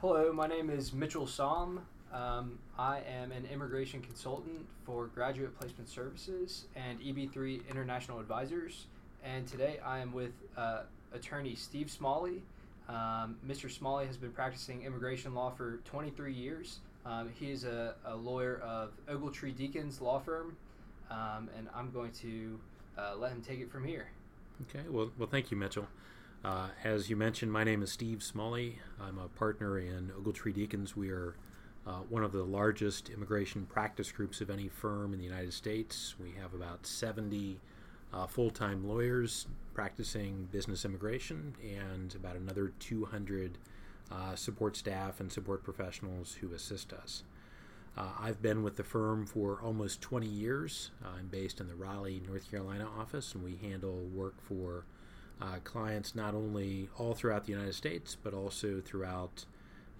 Hello, my name is Mitchell Somm. Um, I am an immigration consultant for Graduate Placement Services and EB3 International Advisors. And today I am with uh, attorney Steve Smalley. Um, Mr. Smalley has been practicing immigration law for 23 years. Um, he is a, a, lawyer of Ogletree Deakins Law Firm, um, and I'm going to uh, let him take it from here. Okay, well, well thank you, Mitchell. Uh, as you mentioned, my name is Steve Smalley. I'm a partner in Ogletree Deakins. We are uh, one of the largest immigration practice groups of any firm in the United States. We have about 70 uh, full time lawyers practicing business immigration and about another 200 uh, support staff and support professionals who assist us. Uh, I've been with the firm for almost 20 years. I'm based in the Raleigh, North Carolina office, and we handle work for uh, clients not only all throughout the United States, but also throughout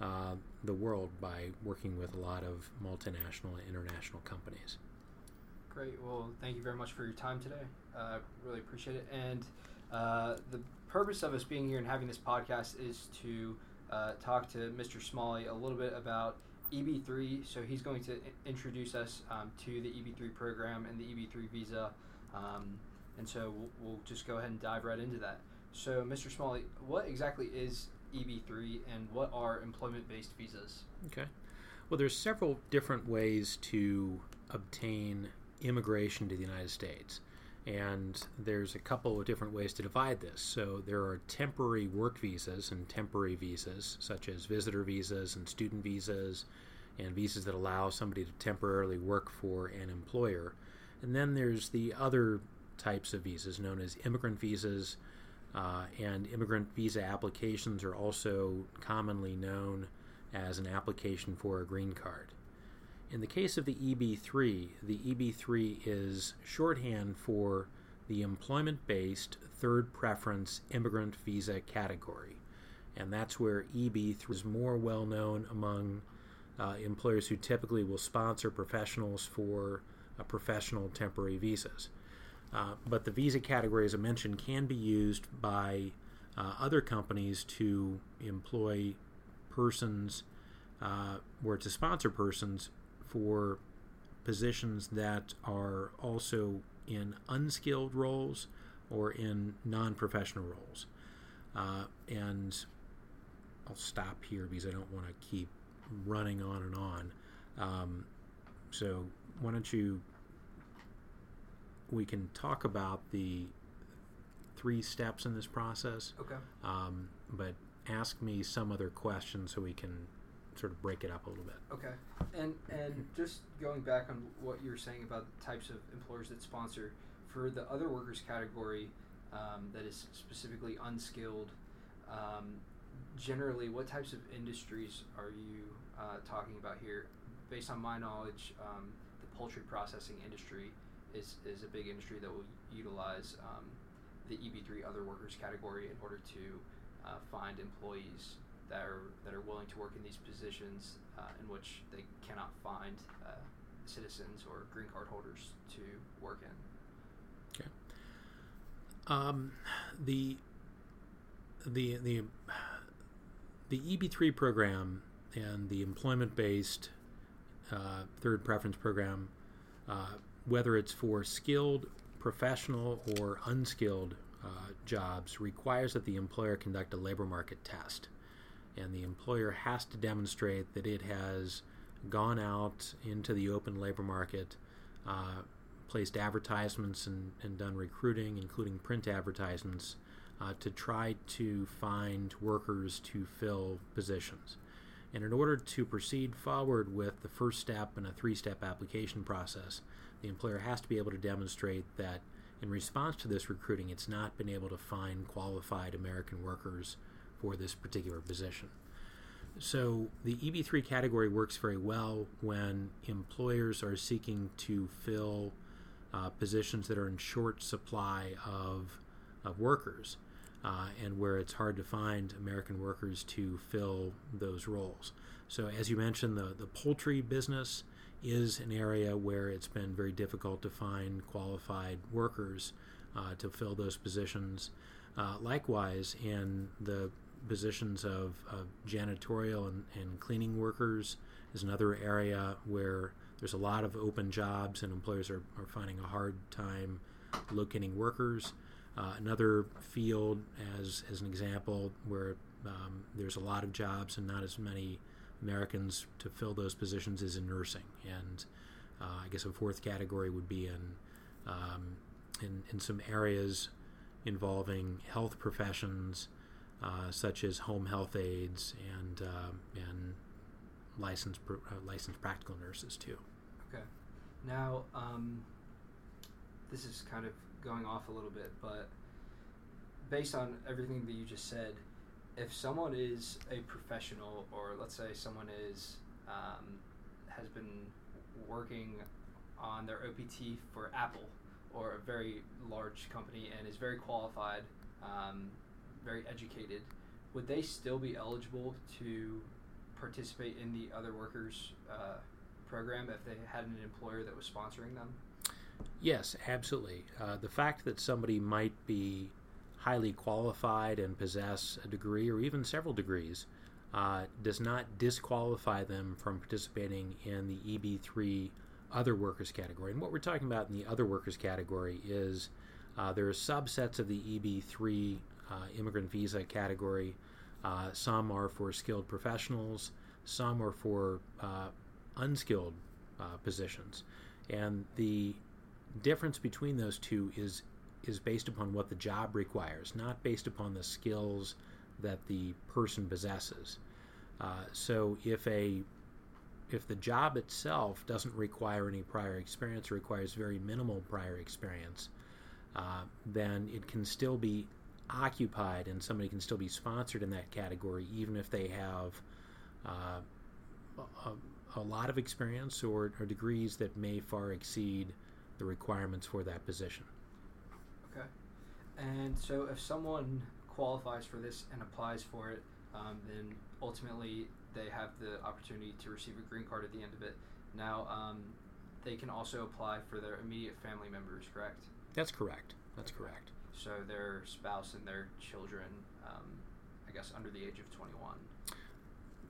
uh, the world by working with a lot of multinational and international companies. Great. Well, thank you very much for your time today. Uh, really appreciate it. And uh, the purpose of us being here and having this podcast is to uh, talk to Mr. Smalley a little bit about EB3. So he's going to introduce us um, to the EB3 program and the EB3 visa. Um, and so we'll, we'll, just go ahead and dive right into that. So, Mr. Smalley, what exactly is EB3 and what are employment based visas? Okay. Well, there's several different ways to obtain immigration to the United States. And there's a couple of different ways to divide this. So there are temporary work visas and temporary visas, such as visitor visas and student visas, and visas that allow somebody to temporarily work for an employer. And then there's the other types of visas known as immigrant visas, uh, and immigrant visa applications are also commonly known as an application for a green card. In the case of the EB3, the EB3 is shorthand for the employment based third preference immigrant visa category. And that's where EB3 is more well known among uh, employers who typically will sponsor professionals for uh, professional temporary visas. Uh, but the visa category, as I mentioned, can be used by uh, other companies to employ persons uh, or to sponsor persons for positions that are also in unskilled roles or in non professional roles. Uh, and I'll stop here because I don't want to keep running on and on. Um, so, why don't you? We can talk about the three steps in this process. Okay. Um, but ask me some other questions so we can sort of break it up a little bit. Okay. And and just going back on what you were saying about the types of employers that sponsor for the other workers category um, that is specifically unskilled. Um, generally, what types of industries are you uh, talking about here? Based on my knowledge, um, the poultry processing industry is, is a big industry that will utilize um, the EB3 other workers category in order to uh, find employees that are that are willing to work in these positions uh, in which they cannot find uh, citizens or green card holders to work in. Okay. Um, the the the the EB3 program and the employment based uh, third preference program, uh, whether it's for skilled, professional, or unskilled uh, jobs, requires that the employer conduct a labor market test and the employer has to demonstrate that it has gone out into the open labor market, uh, placed advertisements and, and, done recruiting, including print advertisements, uh, to try to find workers to fill positions. And in order to proceed forward with the first step in a three step application process, the employer has to be able to demonstrate that in response to this recruiting, it's not been able to find qualified American workers for this particular position. So the EB3 category works very well when employers are seeking to fill uh, positions that are in short supply of, of workers uh, and where it's hard to find American workers to fill those roles. So, as you mentioned, the, the poultry business is an area where it's been very difficult to find qualified workers uh, to fill those positions. Uh, likewise, in the positions of, of janitorial and, and cleaning workers is another area where there's a lot of open jobs and employers are, are finding a hard time locating workers. Uh, another field, as, as an example, where um, there's a lot of jobs and not as many Americans to fill those positions, is in nursing. And uh, I guess a fourth category would be in, um, in, in some areas involving health professions, uh, such as home health aides and uh, and licensed uh, licensed practical nurses too. Okay. Now, um, this is kind of going off a little bit, but based on everything that you just said, if someone is a professional, or let's say someone is um, has been working on their OPT for Apple or a very large company and is very qualified, um, very educated, would they still be eligible to participate in the other workers uh, program if they had an employer that was sponsoring them? Yes, absolutely. Uh, the fact that somebody might be highly qualified and possess a degree or even several degrees uh, does not disqualify them from participating in the EB3 other workers category. And what we're talking about in the other workers category is uh, there are subsets of the EB3 uh, immigrant visa category. Uh, some are for skilled professionals, some are for uh, unskilled uh, positions. And the difference between those two is is based upon what the job requires, not based upon the skills that the person possesses. Uh, so if a if the job itself doesn't require any prior experience or requires very minimal prior experience, uh, then it can still be occupied and somebody can still be sponsored in that category, even if they have uh, a, a, lot of experience or, or, degrees that may far exceed the requirements for that position. Okay. And so if someone qualifies for this and applies for it, um, then ultimately they have the opportunity to receive a green card at the end of it. Now, um, they can also apply for their immediate family members, correct? That's correct. That's correct. So their spouse and their children, um, I guess, under the age of 21.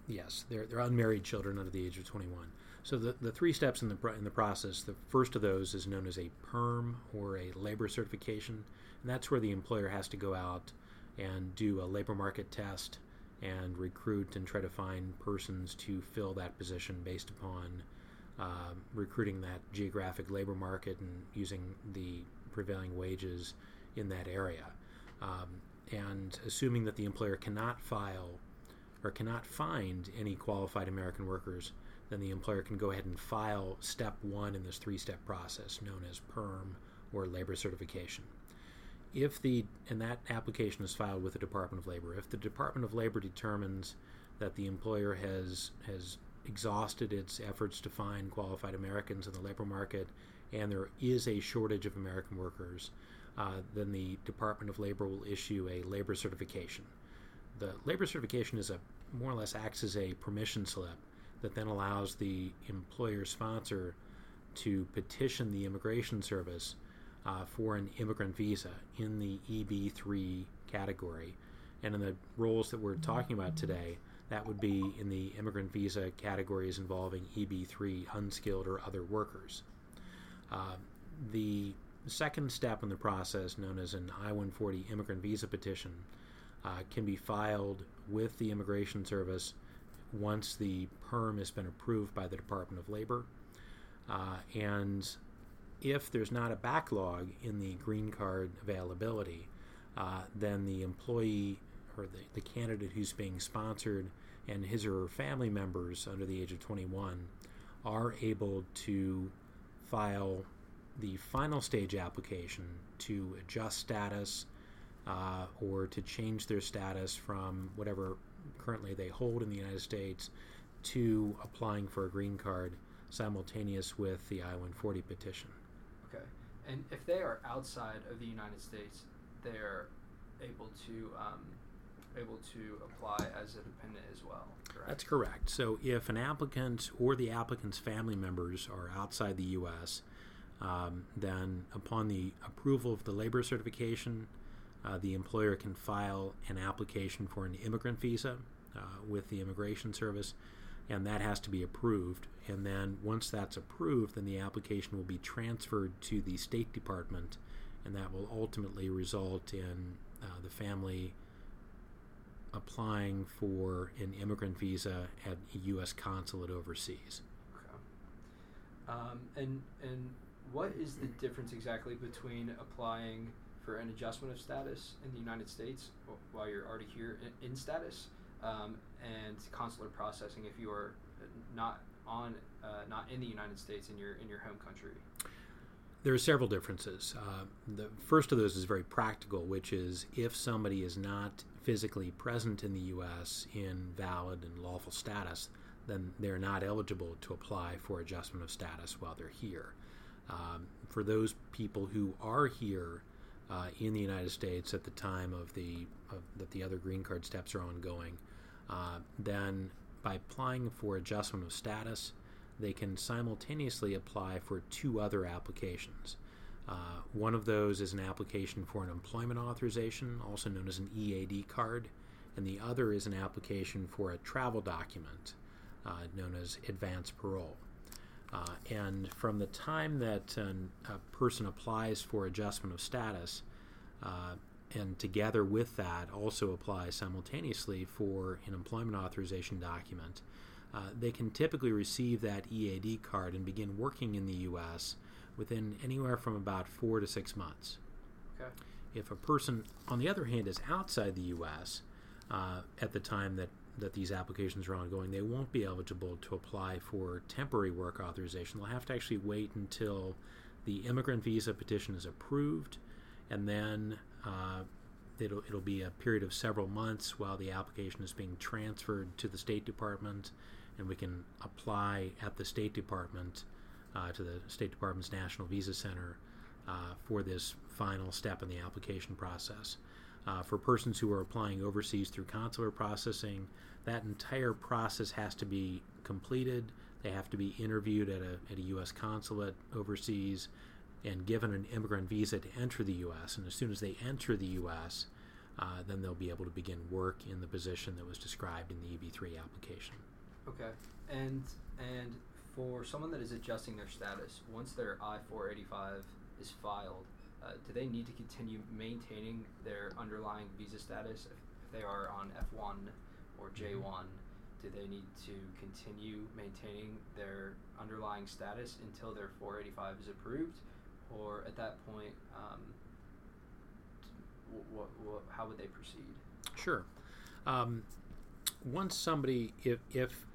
Yes, they're, they're unmarried children under the age of 21. So the, the three steps in the in the process. The first of those is known as a PERM or a labor certification, and that's where the employer has to go out and do a labor market test and recruit and try to find persons to fill that position based upon uh, recruiting that geographic labor market and using the prevailing wages in that area. Um, and assuming that the employer cannot file or cannot find any qualified American workers, then the employer can go ahead and file step one in this three step process known as PERM or labor certification if the and that application is filed with the Department of Labor, if the Department of Labor determines that the employer has has exhausted its efforts to find qualified Americans in the labor market, and there is a shortage of American workers, uh, then the Department of Labor will issue a labor certification. The labor certification is a more or less acts as a permission slip that then allows the employer sponsor to petition the Immigration Service uh, for an immigrant visa in the EB3 category. And in the roles that we're talking about today, that would be in the immigrant visa categories involving EB3 unskilled or other workers. Uh, the second step in the process, known as an I 140 immigrant visa petition, uh, can be filed with the Immigration Service once the PERM has been approved by the Department of Labor. Uh, and if there's not a backlog in the green card availability, uh, then the employee or the, the candidate who's being sponsored and his or her family members under the age of 21 are able to file the final stage application to adjust status uh, or to change their status from whatever currently they hold in the United States to applying for a green card simultaneous with the I 140 petition. Okay. And if they are outside of the United States, they're able to um, able to apply as a dependent as well. Correct? That's correct. So if an applicant or the applicant's family members are outside the U.S., um, then upon the approval of the labor certification, uh, the employer can file an application for an immigrant visa uh, with the Immigration Service, and that has to be approved. And then once that's approved, then the application will be transferred to the State Department, and that will ultimately result in uh, the family applying for an immigrant visa at a U.S. consulate overseas. Okay. Um, and and what is the difference exactly between applying for an adjustment of status in the United States while you're already here in, status um, and consular processing if you are not on uh, not in the United States in your in your home country? There are several differences. Uh, the first of those is very practical, which is if somebody is not physically present in the U.S. in valid and lawful status, then they're not eligible to apply for adjustment of status while they're here. Um, for those people who are here uh, in the United States at the time of the of, that the other green card steps are ongoing, uh, then by applying for adjustment of status, they can simultaneously apply for two other applications. Uh, one of those is an application for an employment authorization, also known as an EAD card, and the other is an application for a travel document, uh, known as advance parole. Uh, and from the time that an, a person applies for adjustment of status, uh, and together with that also applies simultaneously for an employment authorization document, uh, they can typically receive that EAD card and begin working in the U.S. within anywhere from about four to six months. Okay. If a person, on the other hand, is outside the U.S. Uh, at the time that, that these applications are ongoing, they won't be eligible to apply for temporary work authorization. They'll have to actually wait until the immigrant visa petition is approved, and then uh, it'll, it'll be a period of several months while the application is being transferred to the State Department and we can apply at the State Department uh, to the State Department's National Visa Center uh, for this final step in the application process. Uh, for persons who are applying overseas through consular processing, that entire process has to be completed. They have to be interviewed at a, at a U.S. consulate overseas and given an immigrant visa to enter the U.S. And as soon as they enter the U.S., uh, then they'll be able to begin work in the position that was described in the EB3 application. Okay, and and for someone that is adjusting their status, once their I four eighty five is filed, uh, do they need to continue maintaining their underlying visa status if, if they are on F one or J one? Do they need to continue maintaining their underlying status until their 485 is approved, or at that point, um, what, what, how would they proceed? Sure. Um, once somebody, if if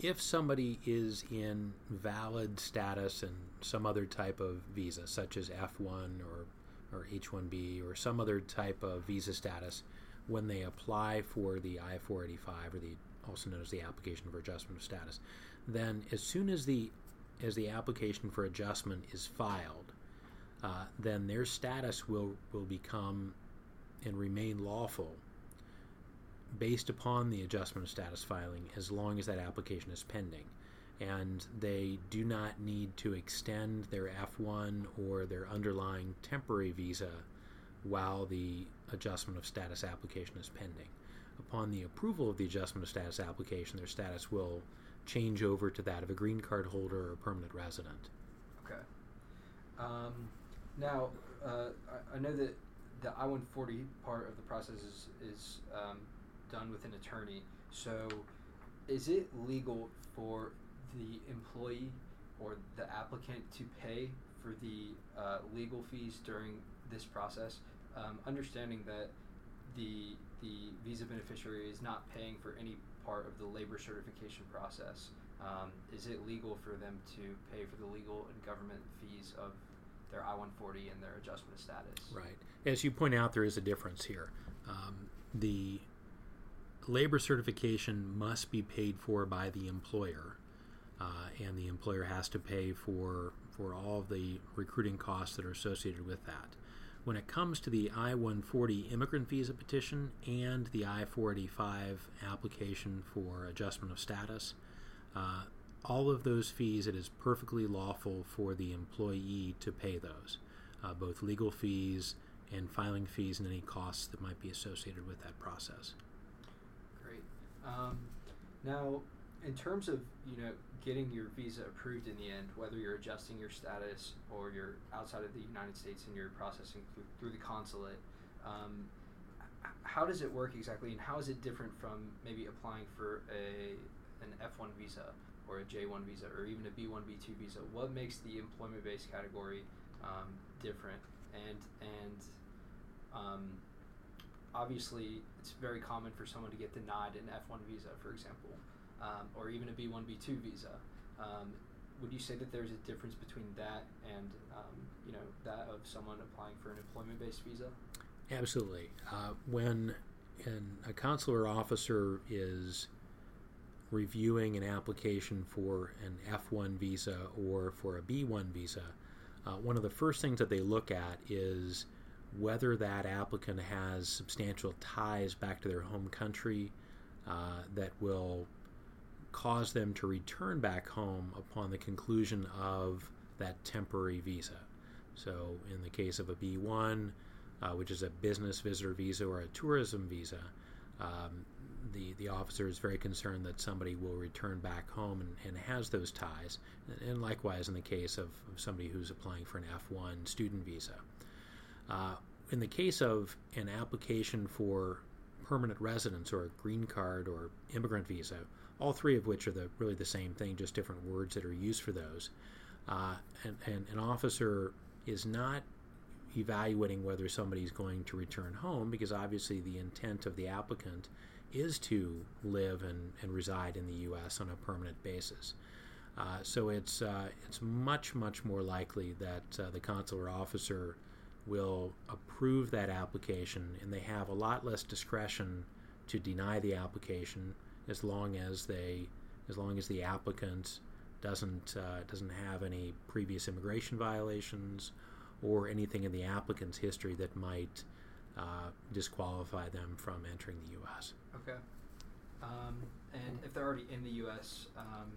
if somebody is in valid status and some other type of visa, such as F1 or, or H1B or some other type of visa status, when they apply for the I 485 or the also known as the application for adjustment of status, then as soon as the as the application for adjustment is filed, uh, then their status will will become and remain lawful based upon the adjustment of status filing as long as that application is pending. And they do not need to extend their F1 or their underlying temporary visa while the adjustment of status application is pending. Upon the approval of the adjustment of status application, their status will change over to that of a green card holder or permanent resident. Okay. Um, now, uh, I, I, know that the I 140 part of the process is, is um, done with an attorney. So, is it legal for the employee or the applicant to pay for the uh, legal fees during this process? Um, understanding that the the visa beneficiary is not paying for any part of the labor certification process. Um, is it legal for them to pay for the legal and government fees of their I 140 and their adjustment of status? Right. As you point out, there is a difference here. Um, the labor certification must be paid for by the employer, uh, and the employer has to pay for for all of the recruiting costs that are associated with that. When it comes to the I 140 immigrant visa petition and the I 485 application for adjustment of status, uh, all of those fees, it is perfectly lawful for the employee to pay those, uh, both legal fees and filing fees and any costs that might be associated with that process. Um, now, in terms of you know getting your visa approved in the end, whether you're adjusting your status or you're outside of the United States and you're processing through, through the consulate, um, how does it work exactly, and how is it different from maybe applying for a an F1 visa or a J1 visa or even a B1 B2 visa? What makes the employment-based category um, different? And and um, obviously, it's very common for someone to get denied an F1 visa, for example, um, or even a B1 B2 visa. Um, would you say that there's a difference between that and um, you know that of someone applying for an employment-based visa? Absolutely. Uh, when an, a consular officer is reviewing an application for an F1 visa or for a B1 visa, uh, one of the first things that they look at is whether that applicant has substantial ties back to their home country uh, that will cause them to return back home upon the conclusion of that temporary visa. So, in the case of a B1, uh, which is a business visitor visa or a tourism visa, um, the, the officer is very concerned that somebody will return back home and, and has those ties. And, likewise, in the case of, of, somebody who's applying for an F1 student visa. Uh, in the case of an application for permanent residence or a green card or immigrant visa, all three of which are the, really the same thing, just different words that are used for those, uh, and, and an officer is not evaluating whether somebody is going to return home because obviously the intent of the applicant is to live and, and reside in the U.S. on a permanent basis. Uh, so it's uh, it's much much more likely that uh, the consular officer will approve that application, and they have a lot less discretion to deny the application as long as they as long as the applicant doesn't uh, doesn't have any previous immigration violations or anything in the applicant's history that might uh, disqualify them from entering the U.S. Okay. Um, and if they're already in the U.S., um,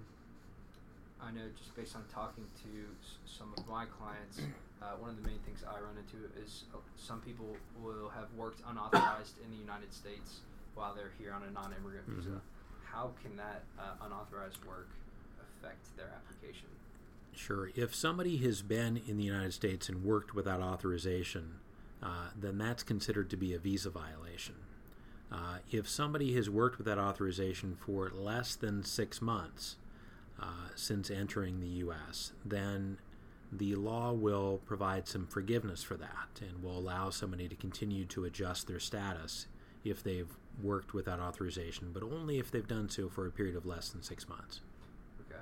I know just based on talking to s- some of my clients, uh, one of the main things I run into is uh, some people will have worked unauthorized in the United States while they're here on a non-immigrant mm-hmm. visa. How can that uh, unauthorized work affect their application? Sure. If somebody has been in the United States and worked without authorization, uh, then that's considered to be a visa violation. Uh, if somebody has worked without authorization for less than six months uh, since entering the U.S., then the law will provide some forgiveness for that and will allow somebody to continue to adjust their status if they've worked without authorization, but only if they've done so for a period of less than six months. Okay.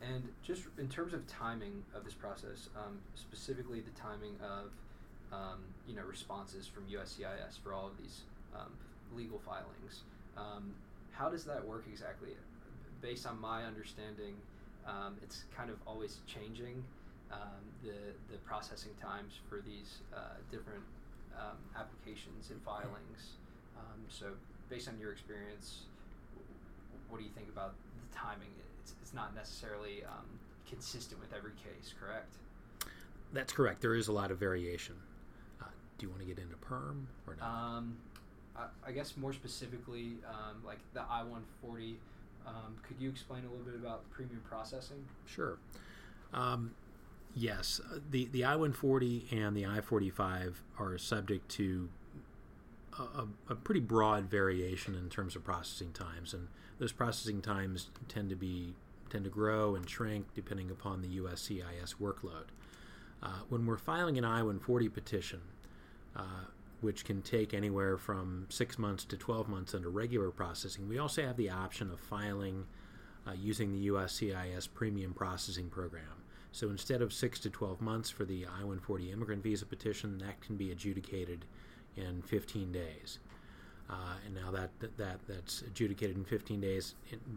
And just in terms of timing of this process, um, specifically the timing of um, you know responses from USCIS for all of these um, legal filings. Um, how does that work exactly? Based on my understanding, um, it's kind of always changing um, the the processing times for these uh, different um, applications and filings. so, based on your experience, what do you think about the timing? It's, it's not necessarily consistent with every case, correct? That's correct. There is a lot of variation. Uh, do you want to get into perm or not? Um, I, guess more specifically, um, like the I 140, um, could you explain a little bit about premium processing? Sure. Um, yes, the, the I 140 and the I 45 are subject to a, a, pretty broad variation in terms of processing times, and those processing times tend to be tend to grow and shrink depending upon the USCIS workload. Uh, when we're filing an I 140 petition, uh, which can take anywhere from six months to 12 months under regular processing. We also have the option of filing uh, using the USCIS Premium Processing Program. So instead of six to 12 months for the I 140 immigrant visa petition, that can be adjudicated in 15 days. Uh, and now that, that that's adjudicated in 15 days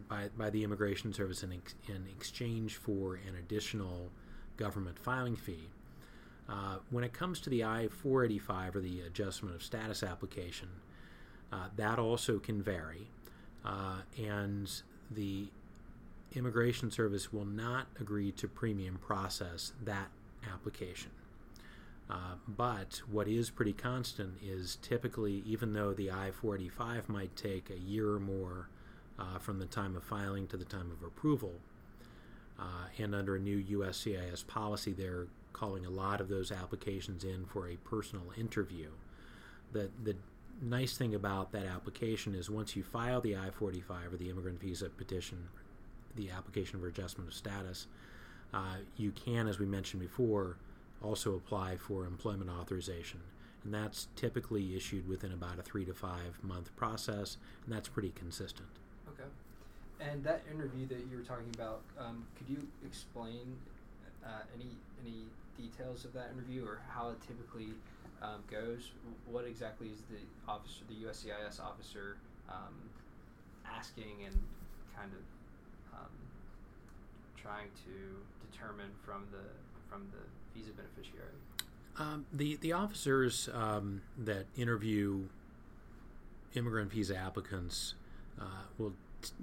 by, by the Immigration Service in, ex, in exchange for an additional government filing fee. Uh, when it comes to the I 485 or the adjustment of status application, uh, that also can vary. Uh, and the Immigration Service will not agree to premium process that application. Uh, but what is pretty constant is typically, even though the I 485 might take a year or more uh, from the time of filing to the time of approval, uh, and under a new USCIS policy, they're calling a lot of those applications in for a personal interview. The, the nice thing about that application is once you file the I 45 or the immigrant visa petition, the application for adjustment of status, uh, you can, as we mentioned before, also apply for employment authorization. And that's typically issued within about a three to five month process, and that's pretty consistent. Okay. And that interview that you were talking about, um, could you explain uh, any any details of that interview or how it typically um, goes? What exactly is the officer, the USCIS officer, um, asking and kind of trying to determine from the from the visa beneficiary? Um, the the officers um, that interview immigrant visa applicants uh, will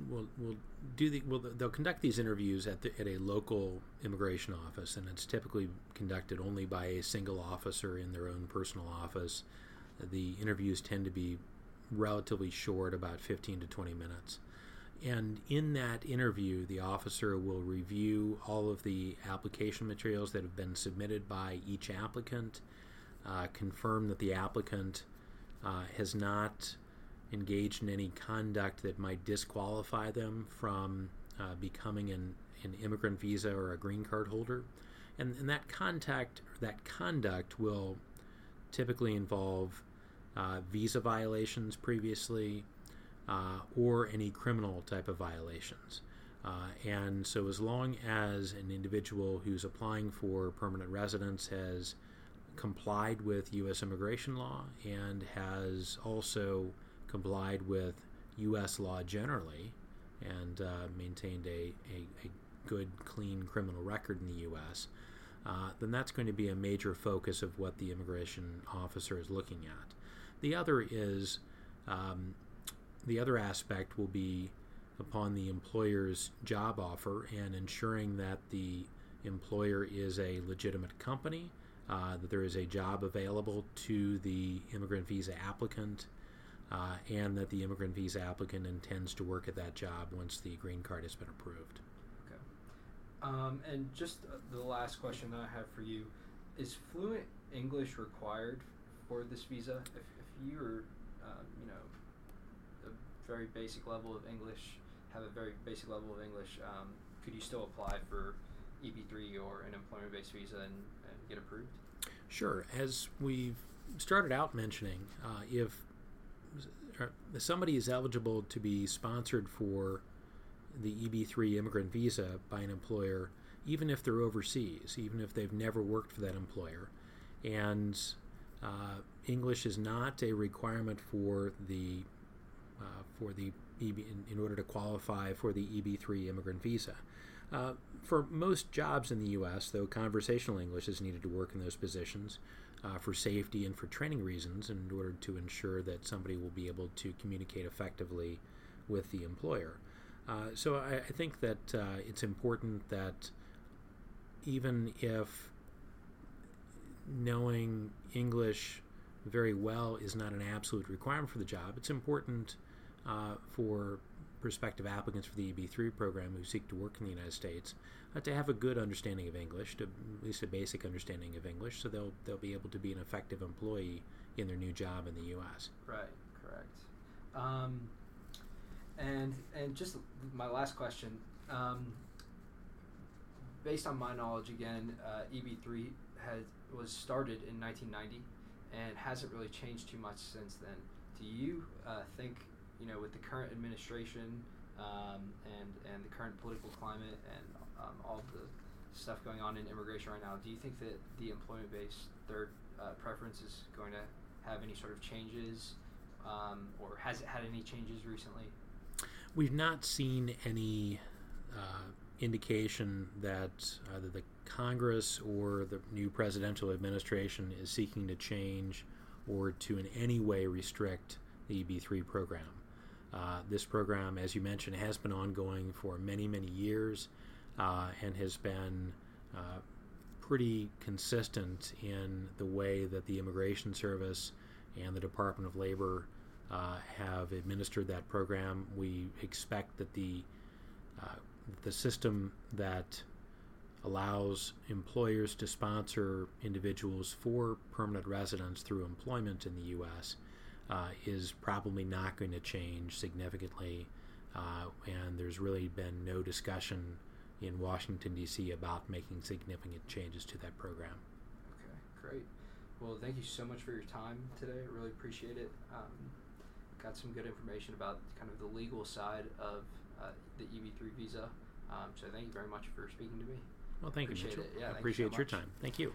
will will do the will they'll conduct these interviews at the, at a local immigration office, and it's typically conducted only by a single officer in their own personal office. The interviews tend to be relatively short, about 15 to 20 minutes. And in that interview, the officer will review all of the application materials that have been submitted by each applicant, uh, confirm that the applicant uh, has not engaged in any conduct that might disqualify them from uh, becoming an, an immigrant visa or a green card holder. And, and that contact, that conduct will typically involve uh, visa violations previously, uh, or any criminal type of violations. Uh, and so, as long as an individual who's applying for permanent residence has complied with U.S. immigration law and has also complied with U.S. law generally and uh, maintained a, a, a, good, clean criminal record in the U.S., uh, then that's going to be a major focus of what the immigration officer is looking at. The other is um, the other aspect will be upon the employer's job offer and ensuring that the employer is a legitimate company, uh, that there is a job available to the immigrant visa applicant, uh, and that the immigrant visa applicant intends to work at that job once the green card has been approved. Okay. Um, and just uh, the last question that I have for you is fluent English required for this visa? If, if you are, um, you know, very basic level of English, have a very basic level of English, um, could you still apply for EB3 or an employment based visa and, and, get approved? Sure. As we've started out mentioning, uh, if uh, somebody is eligible to be sponsored for the EB3 immigrant visa by an employer, even if they're overseas, even if they've never worked for that employer, and uh, English is not a requirement for the for the EB, in, in, order to qualify for the EB3 immigrant visa. Uh, for most jobs in the U.S., though, conversational English is needed to work in those positions uh, for safety and for training reasons, in order to ensure that somebody will be able to communicate effectively with the employer. Uh, so I, I, think that uh, it's important that even if knowing English very well is not an absolute requirement for the job, it's important uh, for prospective applicants for the EB3 program who seek to work in the United States uh, to have a good understanding of English, to at least a basic understanding of English, so they'll they'll be able to be an effective employee in their new job in the U.S. Right. Correct. Um, and and just my last question. Um, based on my knowledge, again, uh, EB3 has was started in 1990 and hasn't really changed too much since then. Do you uh, think you know, with the current administration um, and and the current political climate and um, all the stuff going on in immigration right now, do you think that the employment-based third uh, preference is going to have any sort of changes, um, or has it had any changes recently? We've not seen any uh, indication that either the Congress or the new presidential administration is seeking to change or to in any way restrict the EB3 program. Uh, this program, as you mentioned, has been ongoing for many, many years uh, and has been uh, pretty consistent in the way that the Immigration Service and the Department of Labor uh, have administered that program. We expect that the uh, the system that allows employers to sponsor individuals for permanent residence through employment in the U.S. Uh, is probably not going to change significantly, uh, and there's really been no discussion in Washington, D.C. about making significant changes to that program. Okay, great. Well, thank you so much for your time today. I really appreciate it. Um, got some good information about kind of the legal side of uh, the EB3 visa. Um, so thank you very much for speaking to me. Well, thank Appreciate you, Mitchell. it. Yeah, I you so appreciate your time. Thank you.